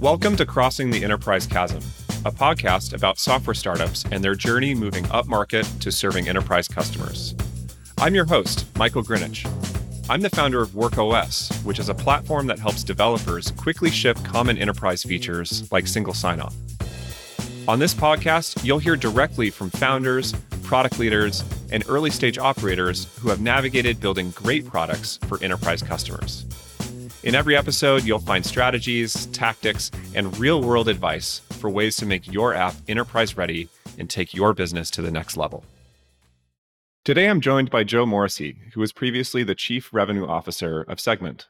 Welcome to Crossing the Enterprise Chasm, a podcast about software startups and their journey moving upmarket to serving enterprise customers. I'm your host, Michael Grinich. I'm the founder of WorkOS, which is a platform that helps developers quickly ship common enterprise features like single sign on. On this podcast, you'll hear directly from founders, product leaders, and early stage operators who have navigated building great products for enterprise customers. In every episode, you'll find strategies, tactics, and real world advice for ways to make your app enterprise ready and take your business to the next level. Today, I'm joined by Joe Morrissey, who was previously the Chief Revenue Officer of Segment.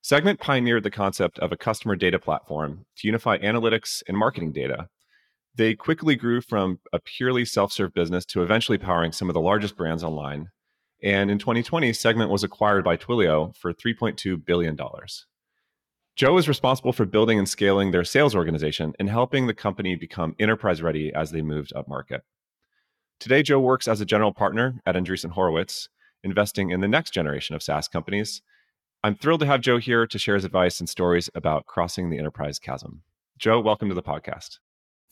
Segment pioneered the concept of a customer data platform to unify analytics and marketing data. They quickly grew from a purely self serve business to eventually powering some of the largest brands online and in 2020, Segment was acquired by Twilio for $3.2 billion. Joe is responsible for building and scaling their sales organization and helping the company become enterprise ready as they moved upmarket. Today, Joe works as a general partner at Andreessen Horowitz, investing in the next generation of SaaS companies. I'm thrilled to have Joe here to share his advice and stories about crossing the enterprise chasm. Joe, welcome to the podcast.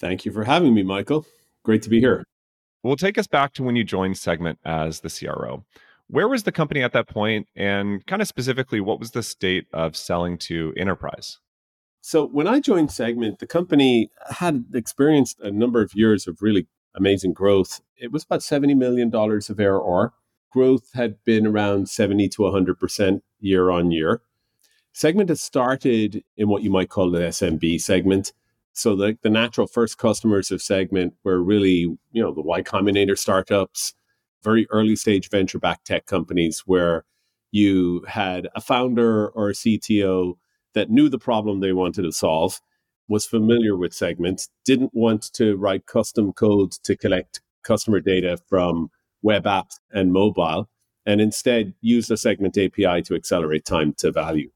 Thank you for having me, Michael. Great to be here. Well, take us back to when you joined Segment as the CRO. Where was the company at that point, and kind of specifically, what was the state of selling to enterprise? So, when I joined Segment, the company had experienced a number of years of really amazing growth. It was about $70 million of ARR. Growth had been around 70 to 100% year on year. Segment has started in what you might call the SMB segment. So the, the natural first customers of Segment were really, you know, the Y Combinator startups, very early stage venture backed tech companies where you had a founder or a CTO that knew the problem they wanted to solve, was familiar with Segment, didn't want to write custom code to collect customer data from web apps and mobile, and instead used a Segment API to accelerate time to value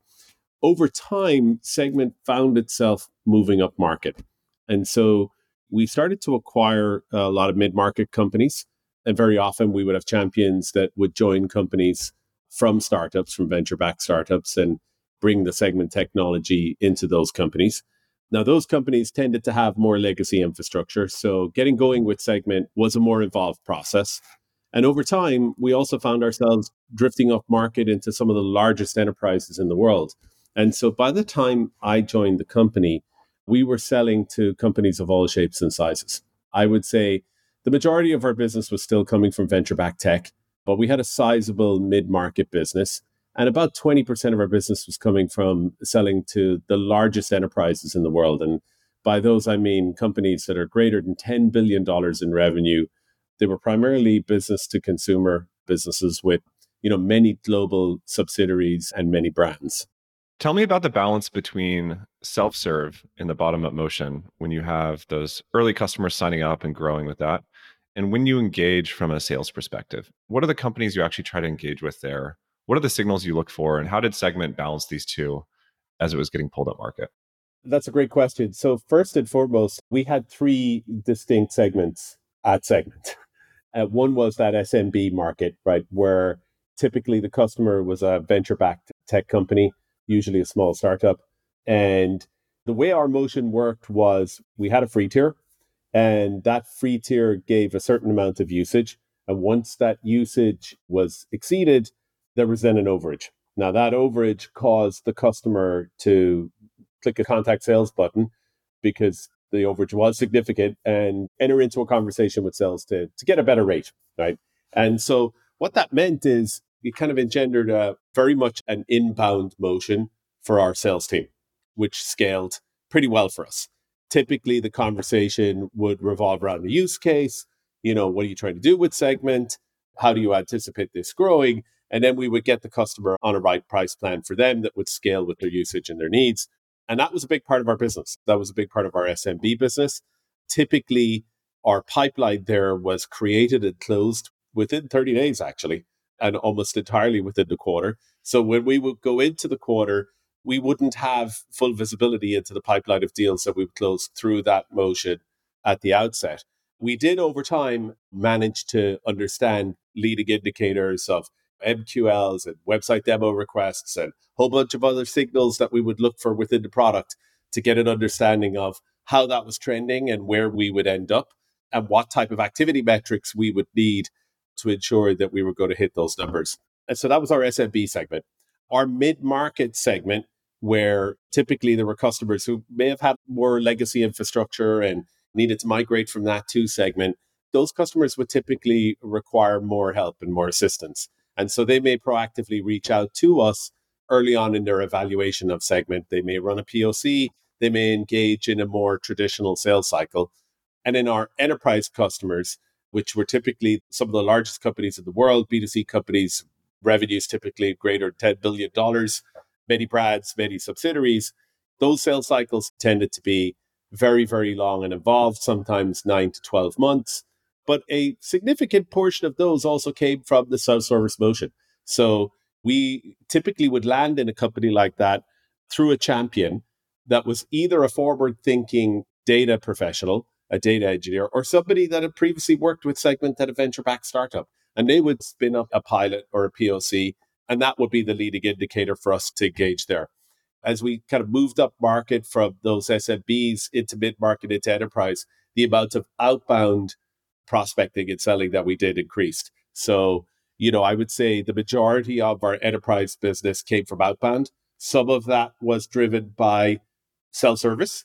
over time, Segment found itself moving up market. And so we started to acquire a lot of mid market companies. And very often we would have champions that would join companies from startups, from venture backed startups, and bring the segment technology into those companies. Now, those companies tended to have more legacy infrastructure. So getting going with segment was a more involved process. And over time, we also found ourselves drifting up market into some of the largest enterprises in the world. And so by the time I joined the company, we were selling to companies of all shapes and sizes. I would say the majority of our business was still coming from venture backed tech, but we had a sizable mid market business. And about 20% of our business was coming from selling to the largest enterprises in the world. And by those, I mean companies that are greater than $10 billion in revenue. They were primarily business to consumer businesses with you know many global subsidiaries and many brands Tell me about the balance between self serve in the bottom up motion when you have those early customers signing up and growing with that, and when you engage from a sales perspective. What are the companies you actually try to engage with there? What are the signals you look for, and how did Segment balance these two as it was getting pulled up market? That's a great question. So, first and foremost, we had three distinct segments at Segment. Uh, one was that SMB market, right, where typically the customer was a venture backed tech company usually a small startup. And the way our motion worked was we had a free tier, and that free tier gave a certain amount of usage. And once that usage was exceeded, there was then an overage. Now, that overage caused the customer to click a contact sales button because the overage was significant and enter into a conversation with sales to, to get a better rate, right? And so what that meant is it kind of engendered a very much an inbound motion for our sales team, which scaled pretty well for us. Typically, the conversation would revolve around the use case. You know, what are you trying to do with segment? How do you anticipate this growing? And then we would get the customer on a right price plan for them that would scale with their usage and their needs. And that was a big part of our business. That was a big part of our SMB business. Typically, our pipeline there was created and closed within 30 days, actually and almost entirely within the quarter. So when we would go into the quarter, we wouldn't have full visibility into the pipeline of deals that we would close through that motion at the outset. We did over time manage to understand leading indicators of MQLs and website demo requests and a whole bunch of other signals that we would look for within the product to get an understanding of how that was trending and where we would end up and what type of activity metrics we would need to ensure that we were going to hit those numbers. And so that was our SMB segment. Our mid market segment, where typically there were customers who may have had more legacy infrastructure and needed to migrate from that to segment, those customers would typically require more help and more assistance. And so they may proactively reach out to us early on in their evaluation of segment. They may run a POC, they may engage in a more traditional sales cycle. And in our enterprise customers, which were typically some of the largest companies in the world, B2C companies, revenues typically greater than $10 billion, many brands, many subsidiaries, those sales cycles tended to be very, very long and involved, sometimes nine to 12 months. But a significant portion of those also came from the self service motion. So we typically would land in a company like that through a champion that was either a forward thinking data professional a data engineer, or somebody that had previously worked with Segment at a venture backed startup. And they would spin up a pilot or a POC, and that would be the leading indicator for us to engage there. As we kind of moved up market from those SMBs into mid market into enterprise, the amount of outbound prospecting and selling that we did increased. So, you know, I would say the majority of our enterprise business came from outbound. Some of that was driven by self service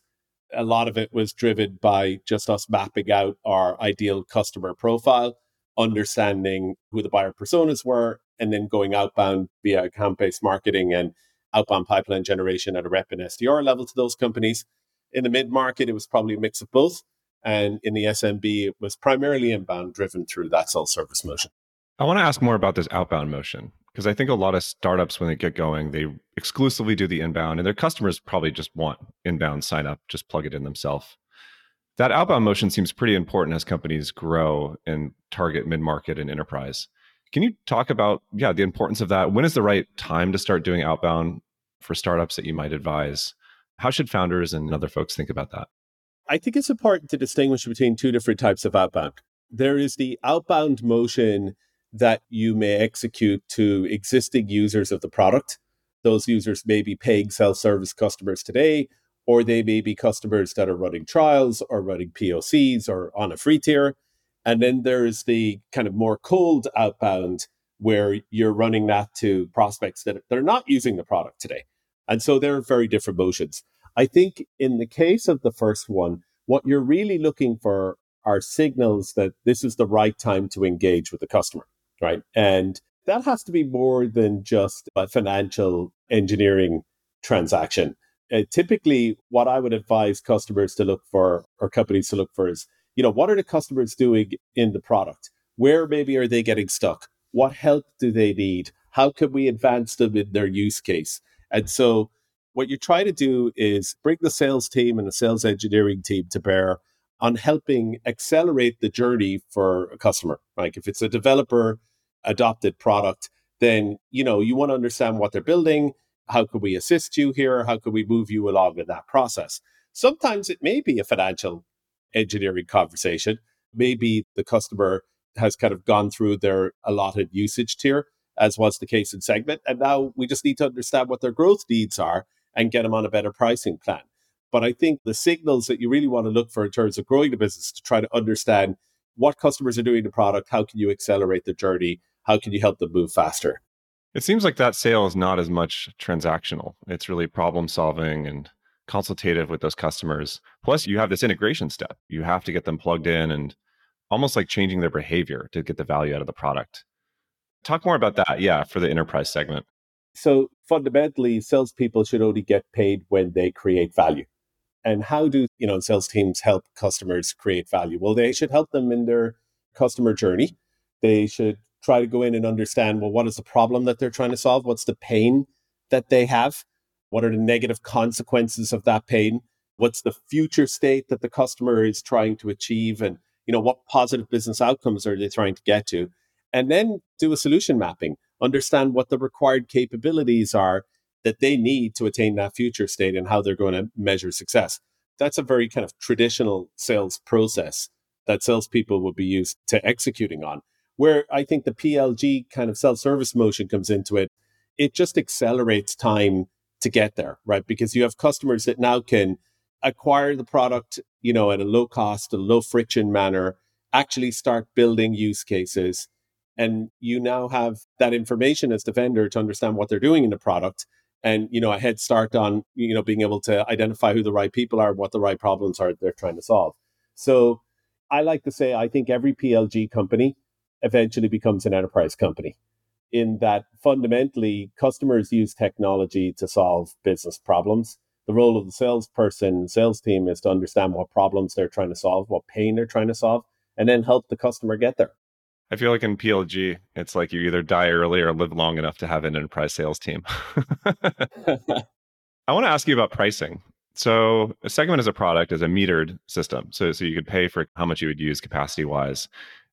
a lot of it was driven by just us mapping out our ideal customer profile, understanding who the buyer personas were, and then going outbound via account based marketing and outbound pipeline generation at a rep and SDR level to those companies. In the mid market, it was probably a mix of both. And in the SMB, it was primarily inbound driven through that self service motion. I want to ask more about this outbound motion because I think a lot of startups, when they get going, they exclusively do the inbound, and their customers probably just want inbound sign up, just plug it in themselves. That outbound motion seems pretty important as companies grow and target mid market and enterprise. Can you talk about, yeah, the importance of that? When is the right time to start doing outbound for startups that you might advise? How should founders and other folks think about that? I think it's important to distinguish between two different types of outbound. There is the outbound motion that you may execute to existing users of the product. Those users may be paying self service customers today, or they may be customers that are running trials or running POCs or on a free tier. And then there's the kind of more cold outbound where you're running that to prospects that, are not using the product today. And so they're very different motions. I think in the case of the first one, what you're really looking for are signals that this is the right time to engage with the customer right? And that has to be more than just a financial engineering transaction. Uh, typically, what I would advise customers to look for or companies to look for is, you know, what are the customers doing in the product? Where maybe are they getting stuck? What help do they need? How can we advance them in their use case? And so, what you try to do is bring the sales team and the sales engineering team to bear on helping accelerate the journey for a customer. Like if it's a developer adopted product, then you know you want to understand what they're building. How could we assist you here? How could we move you along in that process? Sometimes it may be a financial engineering conversation. Maybe the customer has kind of gone through their allotted usage tier, as was the case in Segment. And now we just need to understand what their growth needs are and get them on a better pricing plan. But I think the signals that you really want to look for in terms of growing the business to try to understand what customers are doing the product, how can you accelerate the journey, how can you help them move faster? It seems like that sale is not as much transactional. It's really problem solving and consultative with those customers. Plus, you have this integration step. You have to get them plugged in and almost like changing their behavior to get the value out of the product. Talk more about that, yeah, for the enterprise segment. So fundamentally, salespeople should only get paid when they create value. And how do you know sales teams help customers create value? Well, they should help them in their customer journey. They should try to go in and understand well, what is the problem that they're trying to solve? What's the pain that they have? What are the negative consequences of that pain? What's the future state that the customer is trying to achieve? And you know, what positive business outcomes are they trying to get to? And then do a solution mapping, understand what the required capabilities are that they need to attain that future state and how they're going to measure success. That's a very kind of traditional sales process that salespeople would be used to executing on. Where I think the PLG kind of self service motion comes into it, it just accelerates time to get there, right? Because you have customers that now can acquire the product, you know, at a low cost, a low friction manner, actually start building use cases. And you now have that information as the vendor to understand what they're doing in the product and, you know, a head start on, you know, being able to identify who the right people are, what the right problems are they're trying to solve. So I like to say, I think every PLG company eventually becomes an enterprise company in that fundamentally customers use technology to solve business problems. The role of the salesperson, sales team is to understand what problems they're trying to solve, what pain they're trying to solve, and then help the customer get there. I feel like in PLG, it's like you either die early or live long enough to have an enterprise sales team. I want to ask you about pricing. So, a segment as a product is a metered system. So, so you could pay for how much you would use capacity wise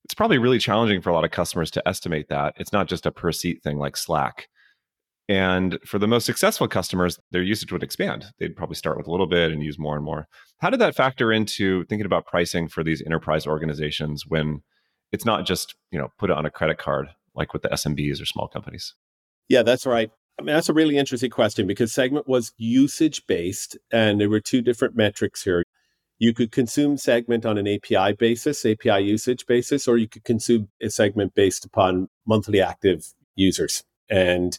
it's probably really challenging for a lot of customers to estimate that. It's not just a per seat thing like Slack. And for the most successful customers, their usage would expand. They'd probably start with a little bit and use more and more. How did that factor into thinking about pricing for these enterprise organizations when it's not just, you know, put it on a credit card like with the SMBs or small companies? Yeah, that's right. I mean, that's a really interesting question because segment was usage based and there were two different metrics here. You could consume segment on an API basis, API usage basis, or you could consume a segment based upon monthly active users. And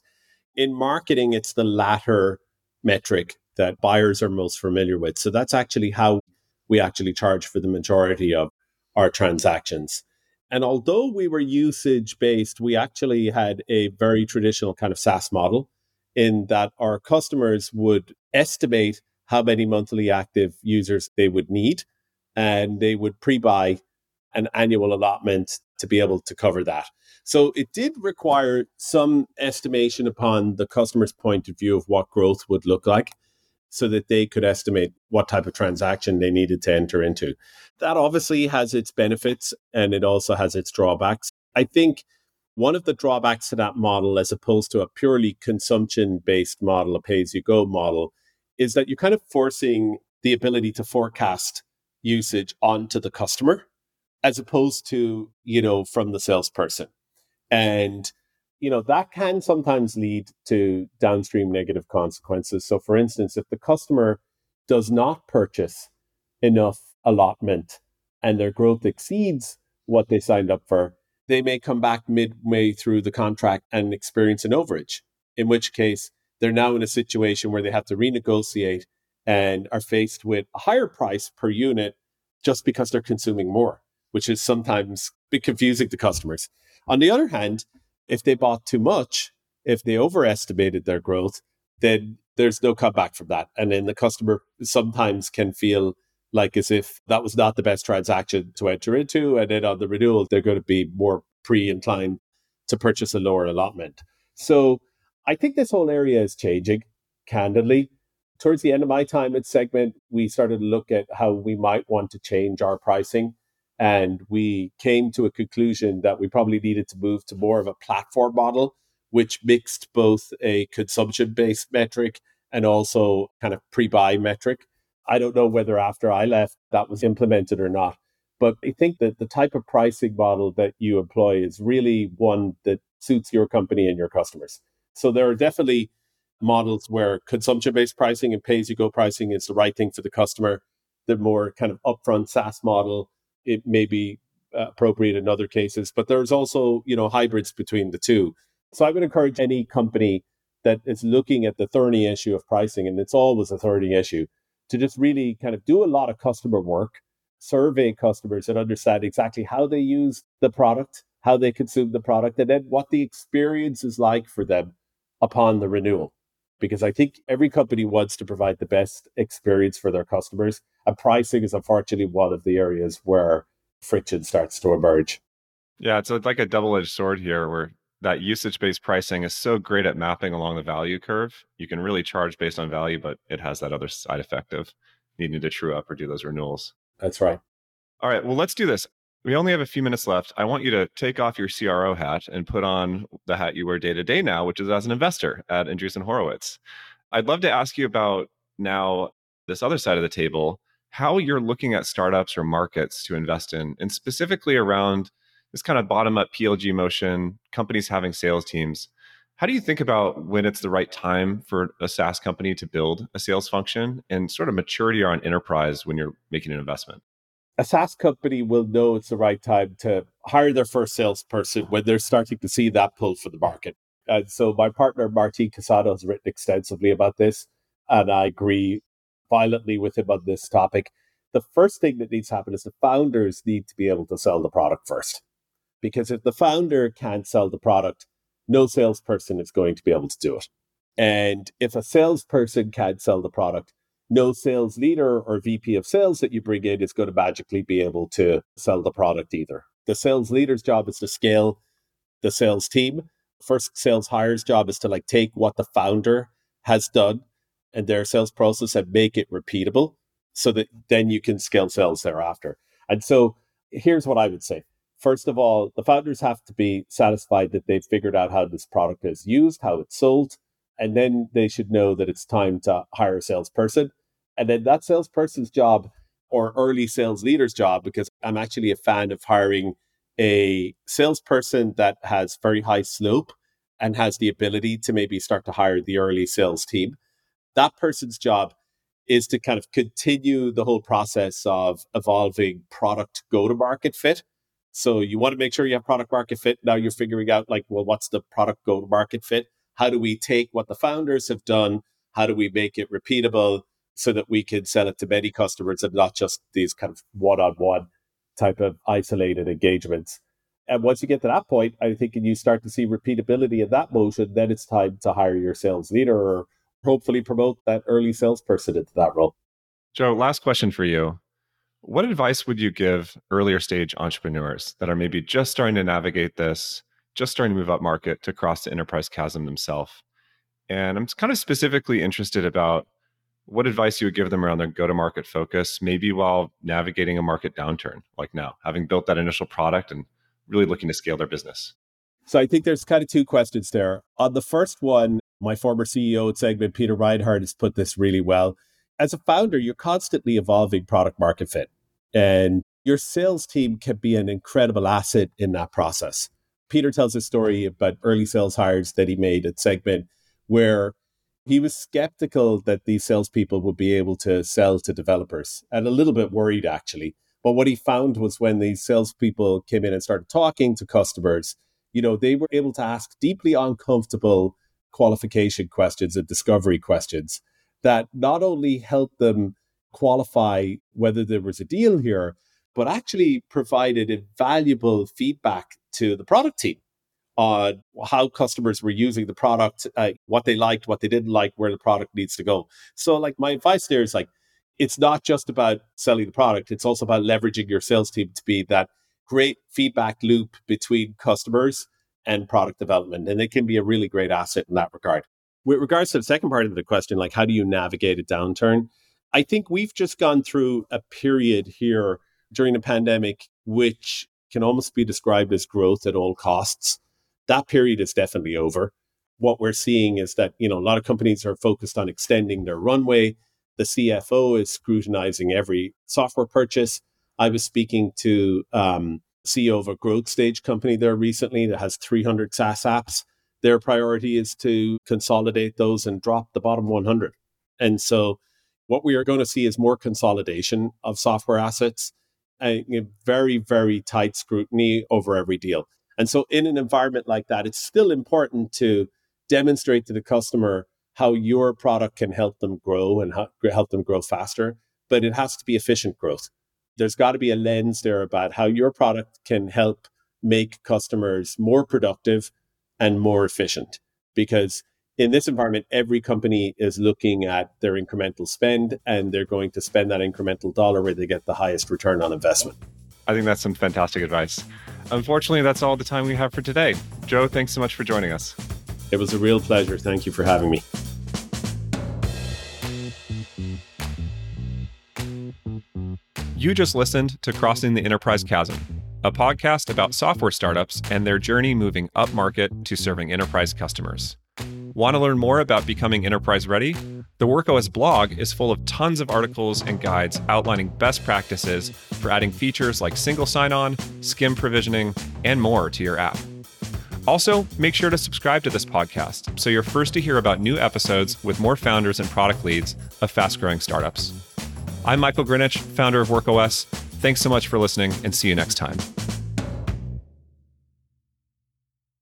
in marketing, it's the latter metric that buyers are most familiar with. So that's actually how we actually charge for the majority of our transactions. And although we were usage based, we actually had a very traditional kind of SaaS model in that our customers would estimate how many monthly active users they would need. And they would pre buy an annual allotment to be able to cover that. So it did require some estimation upon the customer's point of view of what growth would look like so that they could estimate what type of transaction they needed to enter into. That obviously has its benefits and it also has its drawbacks. I think one of the drawbacks to that model, as opposed to a purely consumption based model, a pay as you go model, is that you're kind of forcing the ability to forecast usage onto the customer as opposed to, you know, from the salesperson. And, you know, that can sometimes lead to downstream negative consequences. So, for instance, if the customer does not purchase enough allotment and their growth exceeds what they signed up for, they may come back midway through the contract and experience an overage, in which case they're now in a situation where they have to renegotiate and are faced with a higher price per unit just because they're consuming more, which is sometimes a bit confusing to customers. On the other hand, if they bought too much, if they overestimated their growth, then there's no comeback from that. And then the customer sometimes can feel like as if that was not the best transaction to enter into. And then on the renewal, they're going to be more pre inclined to purchase a lower allotment. So I think this whole area is changing, candidly. Towards the end of my time at Segment, we started to look at how we might want to change our pricing. And we came to a conclusion that we probably needed to move to more of a platform model, which mixed both a consumption based metric and also kind of pre buy metric. I don't know whether after I left that was implemented or not. But I think that the type of pricing model that you employ is really one that suits your company and your customers. So there are definitely models where consumption based pricing and pay as you go pricing is the right thing for the customer. The more kind of upfront SaaS model, it may be uh, appropriate in other cases, but there's also, you know, hybrids between the two. So I would encourage any company that is looking at the thorny issue of pricing, and it's always a thorny issue, to just really kind of do a lot of customer work, survey customers and understand exactly how they use the product, how they consume the product, and then what the experience is like for them upon the renewal. Because I think every company wants to provide the best experience for their customers. And pricing is unfortunately one of the areas where friction starts to emerge. Yeah, it's like a double edged sword here where that usage based pricing is so great at mapping along the value curve. You can really charge based on value, but it has that other side effect of needing to true up or do those renewals. That's right. All right. Well, let's do this. We only have a few minutes left. I want you to take off your CRO hat and put on the hat you wear day to day now, which is as an investor at Andreessen Horowitz. I'd love to ask you about now this other side of the table, how you're looking at startups or markets to invest in, and specifically around this kind of bottom up PLG motion, companies having sales teams. How do you think about when it's the right time for a SaaS company to build a sales function and sort of maturity on enterprise when you're making an investment? A SaaS company will know it's the right time to hire their first salesperson when they're starting to see that pull for the market. And so my partner, Martin Casado, has written extensively about this, and I agree violently with him on this topic. The first thing that needs to happen is the founders need to be able to sell the product first. Because if the founder can't sell the product, no salesperson is going to be able to do it. And if a salesperson can't sell the product, no sales leader or VP of sales that you bring in is going to magically be able to sell the product either. The sales leader's job is to scale the sales team. First sales hire's job is to like take what the founder has done and their sales process and make it repeatable so that then you can scale sales thereafter. And so here's what I would say First of all, the founders have to be satisfied that they've figured out how this product is used, how it's sold, and then they should know that it's time to hire a salesperson. And then that salesperson's job or early sales leader's job, because I'm actually a fan of hiring a salesperson that has very high slope and has the ability to maybe start to hire the early sales team. That person's job is to kind of continue the whole process of evolving product go to market fit so you want to make sure you have product market fit. Now you're figuring out like, well, what's the product go to market fit? How do we take what the founders have done? How do we make it repeatable so that we can sell it to many customers and not just these kind of one on one type of isolated engagements? And once you get to that point, I think and you start to see repeatability in that motion, then it's time to hire your sales leader or hopefully promote that early salesperson into that role. Joe, last question for you. What advice would you give earlier stage entrepreneurs that are maybe just starting to navigate this, just starting to move up market to cross the enterprise chasm themselves? And I'm kind of specifically interested about what advice you would give them around their go to market focus, maybe while navigating a market downturn like now, having built that initial product and really looking to scale their business. So I think there's kind of two questions there. On the first one, my former CEO at Segment, Peter Reinhardt, has put this really well. As a founder, you're constantly evolving product market fit. And your sales team can be an incredible asset in that process. Peter tells a story about early sales hires that he made at Segment where he was skeptical that these salespeople would be able to sell to developers and a little bit worried actually. But what he found was when these salespeople came in and started talking to customers, you know, they were able to ask deeply uncomfortable qualification questions and discovery questions that not only helped them qualify whether there was a deal here, but actually provided invaluable feedback to the product team on how customers were using the product, uh, what they liked, what they didn't like, where the product needs to go. So, like, my advice there is like, it's not just about selling the product, it's also about leveraging your sales team to be that great feedback loop between customers and product development. And it can be a really great asset in that regard. With regards to the second part of the question, like, how do you navigate a downturn? I think we've just gone through a period here during the pandemic, which can almost be described as growth at all costs. That period is definitely over. What we're seeing is that, you know, a lot of companies are focused on extending their runway. The CFO is scrutinizing every software purchase. I was speaking to um, CEO of a growth stage company there recently that has 300 SaaS apps. Their priority is to consolidate those and drop the bottom 100. And so what we are going to see is more consolidation of software assets and very, very tight scrutiny over every deal. And so, in an environment like that, it's still important to demonstrate to the customer how your product can help them grow and help them grow faster, but it has to be efficient growth. There's got to be a lens there about how your product can help make customers more productive and more efficient. Because in this environment, every company is looking at their incremental spend and they're going to spend that incremental dollar where they get the highest return on investment. I think that's some fantastic advice. Unfortunately, that's all the time we have for today. Joe, thanks so much for joining us. It was a real pleasure. Thank you for having me. You just listened to Crossing the Enterprise Chasm, a podcast about software startups and their journey moving up market to serving enterprise customers. Want to learn more about becoming enterprise ready? The WorkOS blog is full of tons of articles and guides outlining best practices for adding features like single sign on, SCIM provisioning, and more to your app. Also, make sure to subscribe to this podcast so you're first to hear about new episodes with more founders and product leads of fast growing startups. I'm Michael Grinich, founder of WorkOS. Thanks so much for listening and see you next time.